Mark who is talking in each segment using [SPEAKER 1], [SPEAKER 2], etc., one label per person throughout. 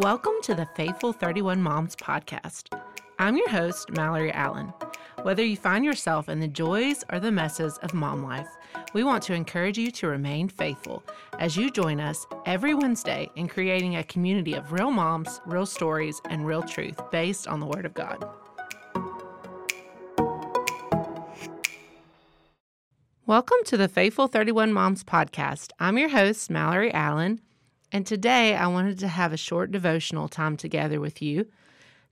[SPEAKER 1] Welcome to the Faithful 31 Moms podcast. I'm your host, Mallory Allen. Whether you find yourself in the joys or the messes of mom life, we want to encourage you to remain faithful as you join us every Wednesday in creating a community of real moms, real stories, and real truth based on the Word of God. Welcome to the Faithful 31 Moms podcast. I'm your host, Mallory Allen, and today I wanted to have a short devotional time together with you.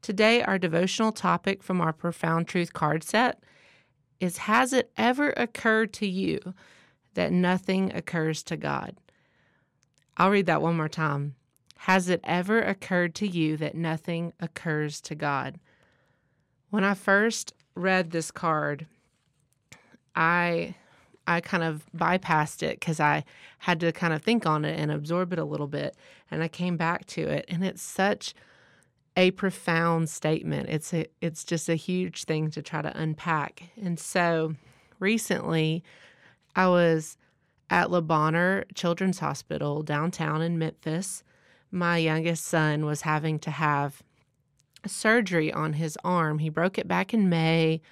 [SPEAKER 1] Today, our devotional topic from our Profound Truth card set is Has it ever occurred to you that nothing occurs to God? I'll read that one more time. Has it ever occurred to you that nothing occurs to God? When I first read this card, I I kind of bypassed it because I had to kind of think on it and absorb it a little bit. And I came back to it, and it's such a profound statement. It's a, it's just a huge thing to try to unpack. And so recently, I was at Le Bonheur Children's Hospital downtown in Memphis. My youngest son was having to have surgery on his arm. He broke it back in May,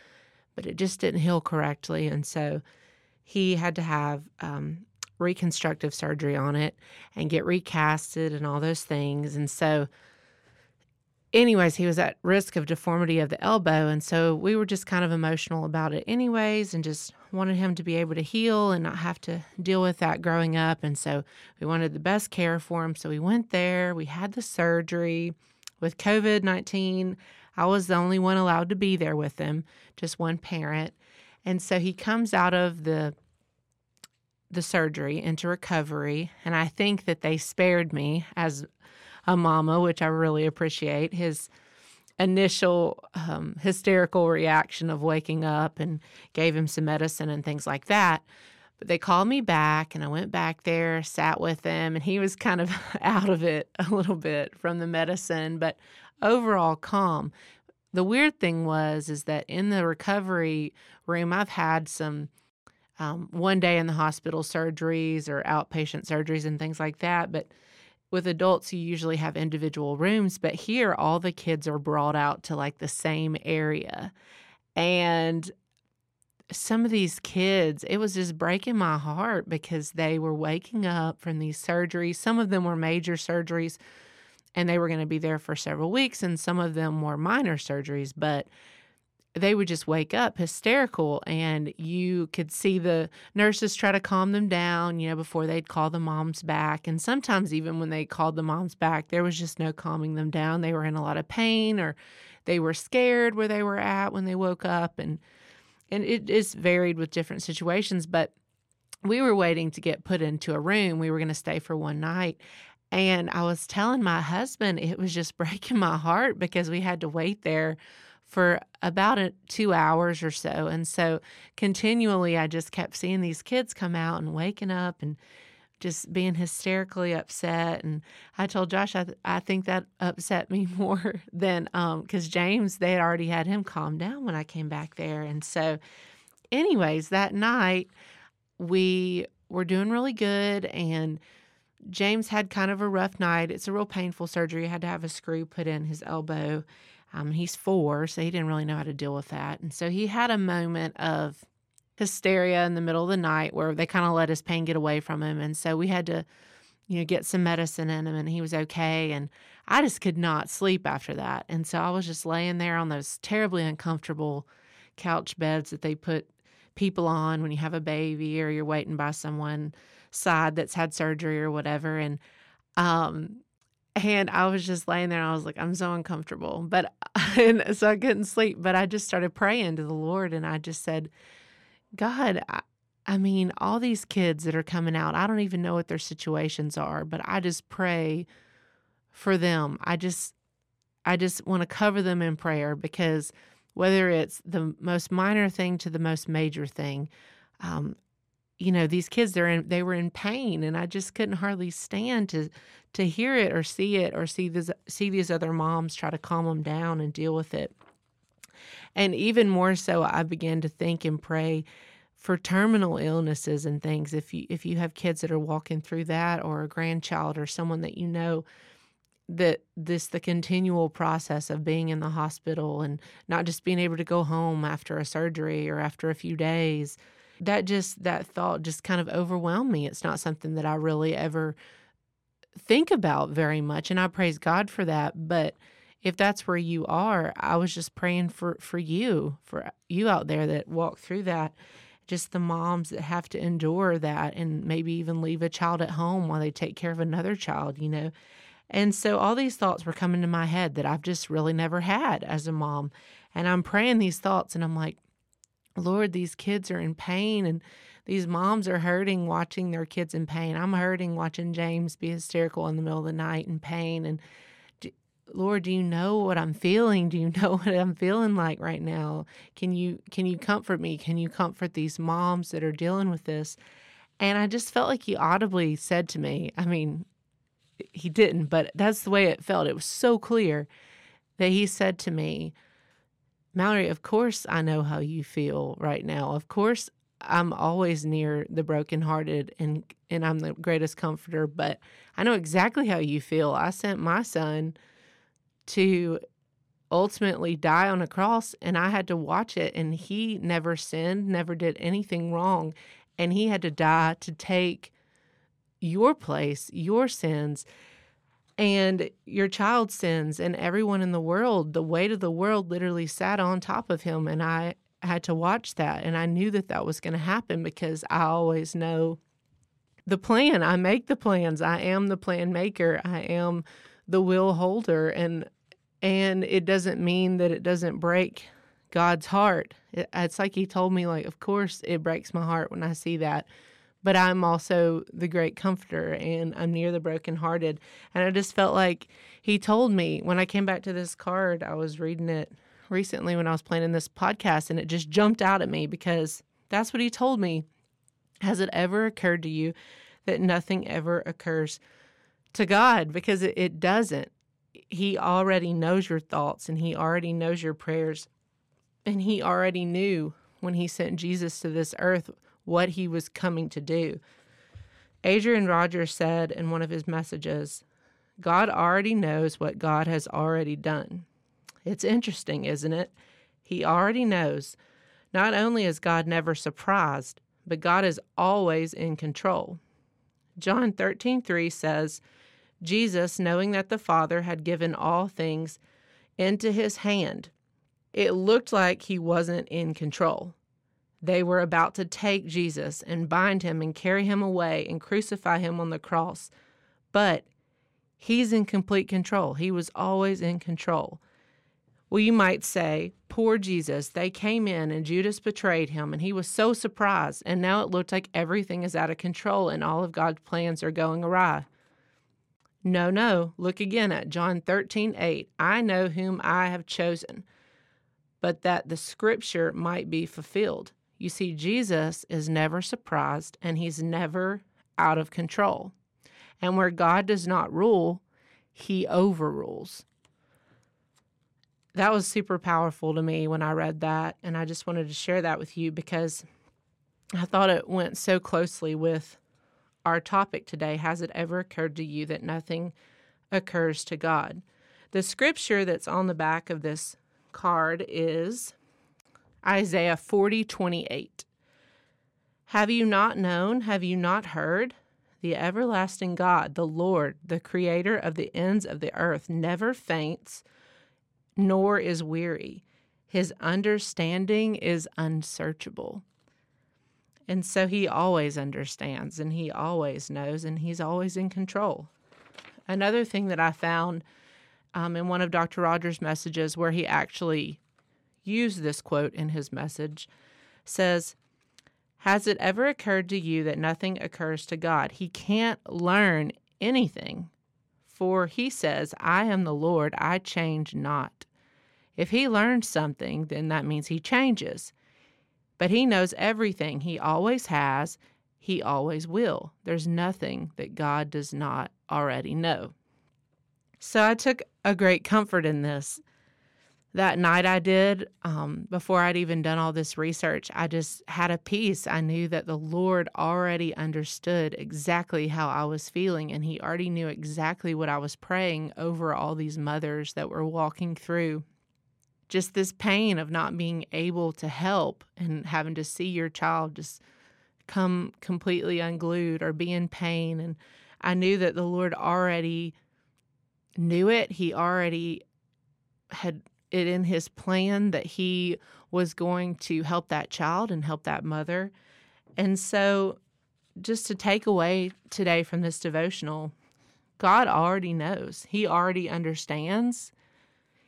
[SPEAKER 1] but it just didn't heal correctly, and so he had to have um, reconstructive surgery on it and get recasted and all those things. And so, anyways, he was at risk of deformity of the elbow. And so we were just kind of emotional about it, anyways, and just wanted him to be able to heal and not have to deal with that growing up. And so we wanted the best care for him. So we went there, we had the surgery. With COVID 19, I was the only one allowed to be there with him, just one parent. And so he comes out of the the surgery into recovery, and I think that they spared me as a mama, which I really appreciate. His initial um, hysterical reaction of waking up and gave him some medicine and things like that. But they called me back, and I went back there, sat with him, and he was kind of out of it a little bit from the medicine, but overall calm the weird thing was is that in the recovery room i've had some um, one day in the hospital surgeries or outpatient surgeries and things like that but with adults you usually have individual rooms but here all the kids are brought out to like the same area. And some of these kids it was just breaking my heart because they were waking up from these surgeries. Some of them were major surgeries and they were going to be there for several weeks and some of them were minor surgeries but they would just wake up hysterical and you could see the nurses try to calm them down you know before they'd call the moms back. And sometimes even when they called the moms back there was just no calming them down. They were in a lot of pain or they were scared where they were at when they woke up and and it is varied with different situations but we were waiting to get put into a room. We were going to stay for one night and I was telling my husband it was just breaking my heart because we had to wait there for about a, two hours or so. And so continually, I just kept seeing these kids come out and waking up and just being hysterically upset. And I told Josh, I, th- I think that upset me more than because um, James, they had already had him calm down when I came back there. And so, anyways, that night we were doing really good. And James had kind of a rough night. It's a real painful surgery. He had to have a screw put in his elbow. Um, he's four, so he didn't really know how to deal with that. And so he had a moment of hysteria in the middle of the night where they kind of let his pain get away from him. And so we had to, you know, get some medicine in him and he was okay. And I just could not sleep after that. And so I was just laying there on those terribly uncomfortable couch beds that they put people on when you have a baby or you're waiting by someone side that's had surgery or whatever. And, um, and I was just laying there and I was like, I'm so uncomfortable. But, and so I couldn't sleep. But I just started praying to the Lord and I just said, God, I, I mean, all these kids that are coming out, I don't even know what their situations are, but I just pray for them. I just, I just want to cover them in prayer because whether it's the most minor thing to the most major thing, um, you know these kids they're in they were in pain and i just couldn't hardly stand to to hear it or see it or see this see these other moms try to calm them down and deal with it. And even more so i began to think and pray for terminal illnesses and things. If you if you have kids that are walking through that or a grandchild or someone that you know that this the continual process of being in the hospital and not just being able to go home after a surgery or after a few days that just that thought just kind of overwhelmed me. It's not something that i really ever think about very much and i praise god for that but if that's where you are i was just praying for for you for you out there that walk through that just the moms that have to endure that and maybe even leave a child at home while they take care of another child you know and so all these thoughts were coming to my head that I've just really never had as a mom. And I'm praying these thoughts and I'm like, Lord, these kids are in pain and these moms are hurting watching their kids in pain. I'm hurting watching James be hysterical in the middle of the night in pain. And do, Lord, do you know what I'm feeling? Do you know what I'm feeling like right now? Can you can you comfort me? Can you comfort these moms that are dealing with this? And I just felt like he audibly said to me, I mean, he didn't, but that's the way it felt. It was so clear that he said to me, Mallory, of course I know how you feel right now. Of course I'm always near the brokenhearted and and I'm the greatest comforter, but I know exactly how you feel. I sent my son to ultimately die on a cross and I had to watch it and he never sinned, never did anything wrong, and he had to die to take your place, your sins, and your child's sins, and everyone in the world. The weight of the world literally sat on top of him, and I had to watch that. And I knew that that was going to happen because I always know the plan. I make the plans. I am the plan maker. I am the will holder, and and it doesn't mean that it doesn't break God's heart. It, it's like He told me, like, of course it breaks my heart when I see that but I'm also the great comforter and I'm near the brokenhearted. And I just felt like he told me when I came back to this card, I was reading it recently when I was planning this podcast, and it just jumped out at me because that's what he told me. Has it ever occurred to you that nothing ever occurs to God? Because it, it doesn't. He already knows your thoughts and he already knows your prayers. And he already knew when he sent Jesus to this earth what he was coming to do. Adrian Rogers said in one of his messages, God already knows what God has already done. It's interesting, isn't it? He already knows. Not only is God never surprised, but God is always in control. John 13:3 says, Jesus, knowing that the Father had given all things into his hand, it looked like he wasn't in control. They were about to take Jesus and bind him and carry him away and crucify him on the cross. But he's in complete control. He was always in control. Well, you might say, poor Jesus, they came in and Judas betrayed him and he was so surprised. And now it looks like everything is out of control and all of God's plans are going awry. No, no. Look again at John 13, 8. I know whom I have chosen, but that the scripture might be fulfilled. You see, Jesus is never surprised and he's never out of control. And where God does not rule, he overrules. That was super powerful to me when I read that. And I just wanted to share that with you because I thought it went so closely with our topic today. Has it ever occurred to you that nothing occurs to God? The scripture that's on the back of this card is Isaiah 40 28. Have you not known? Have you not heard? The everlasting God, the Lord, the creator of the ends of the earth, never faints nor is weary. His understanding is unsearchable. And so he always understands and he always knows and he's always in control. Another thing that I found um, in one of Dr. Rogers' messages where he actually used this quote in his message, says, Has it ever occurred to you that nothing occurs to God? He can't learn anything. For he says, I am the Lord, I change not. If he learns something, then that means he changes. But he knows everything. He always has, he always will. There's nothing that God does not already know. So I took a great comfort in this that night I did, um, before I'd even done all this research, I just had a peace. I knew that the Lord already understood exactly how I was feeling, and He already knew exactly what I was praying over all these mothers that were walking through just this pain of not being able to help and having to see your child just come completely unglued or be in pain. And I knew that the Lord already knew it. He already had it in his plan that he was going to help that child and help that mother. And so, just to take away today from this devotional, God already knows, He already understands,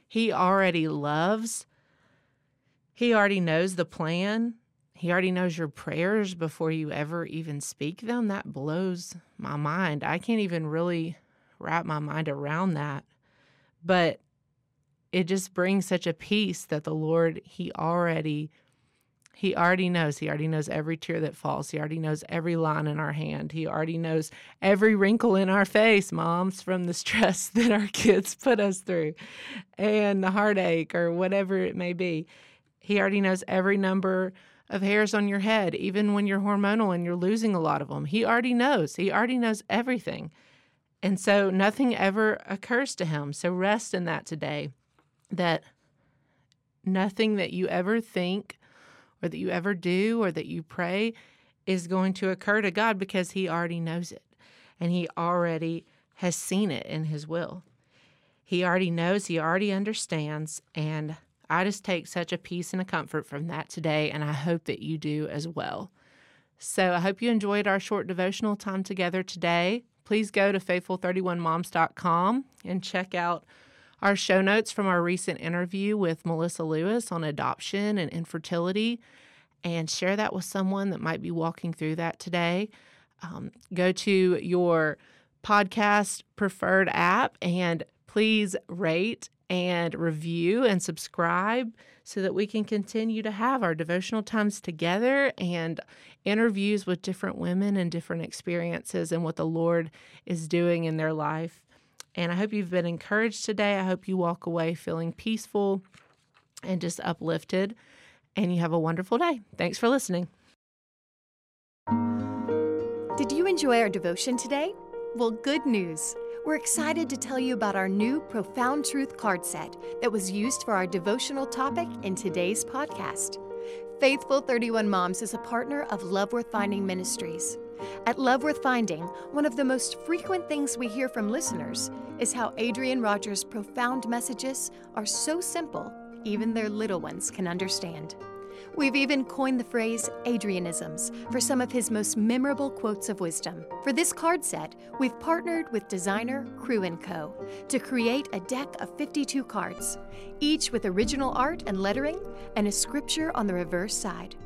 [SPEAKER 1] He already loves, He already knows the plan. He already knows your prayers before you ever even speak them. That blows my mind. I can't even really wrap my mind around that. But it just brings such a peace that the Lord, He already. He already knows. He already knows every tear that falls. He already knows every line in our hand. He already knows every wrinkle in our face, moms, from the stress that our kids put us through and the heartache or whatever it may be. He already knows every number of hairs on your head, even when you're hormonal and you're losing a lot of them. He already knows. He already knows everything. And so nothing ever occurs to him. So rest in that today that nothing that you ever think or that you ever do or that you pray is going to occur to God because He already knows it and He already has seen it in His will. He already knows, He already understands. And I just take such a peace and a comfort from that today, and I hope that you do as well. So I hope you enjoyed our short devotional time together today. Please go to faithful31moms.com and check out our show notes from our recent interview with Melissa Lewis on adoption and infertility, and share that with someone that might be walking through that today. Um, go to your podcast preferred app and please rate and review and subscribe so that we can continue to have our devotional times together and interviews with different women and different experiences and what the Lord is doing in their life. And I hope you've been encouraged today. I hope you walk away feeling peaceful and just uplifted. And you have a wonderful day. Thanks for listening.
[SPEAKER 2] Did you enjoy our devotion today? Well, good news. We're excited to tell you about our new Profound Truth card set that was used for our devotional topic in today's podcast. Faithful 31 Moms is a partner of Love Worth Finding Ministries. At Love Worth Finding, one of the most frequent things we hear from listeners is how Adrian Rogers' profound messages are so simple, even their little ones can understand. We've even coined the phrase Adrianisms for some of his most memorable quotes of wisdom. For this card set, we've partnered with designer Crew & Co. to create a deck of 52 cards, each with original art and lettering and a scripture on the reverse side.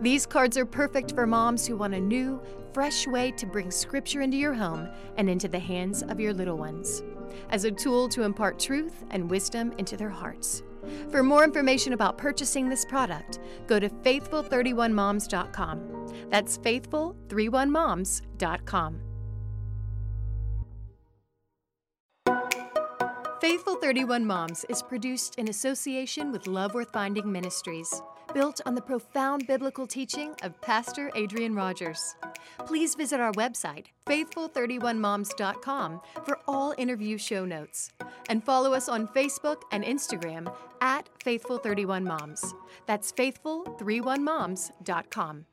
[SPEAKER 2] These cards are perfect for moms who want a new, fresh way to bring scripture into your home and into the hands of your little ones, as a tool to impart truth and wisdom into their hearts. For more information about purchasing this product, go to faithful31moms.com. That's faithful31moms.com. Faithful 31 Moms is produced in association with Love Worth Finding Ministries built on the profound biblical teaching of Pastor Adrian Rogers. Please visit our website, faithful31moms.com, for all interview show notes. And follow us on Facebook and Instagram at Faithful31Moms. That's faithful31moms.com.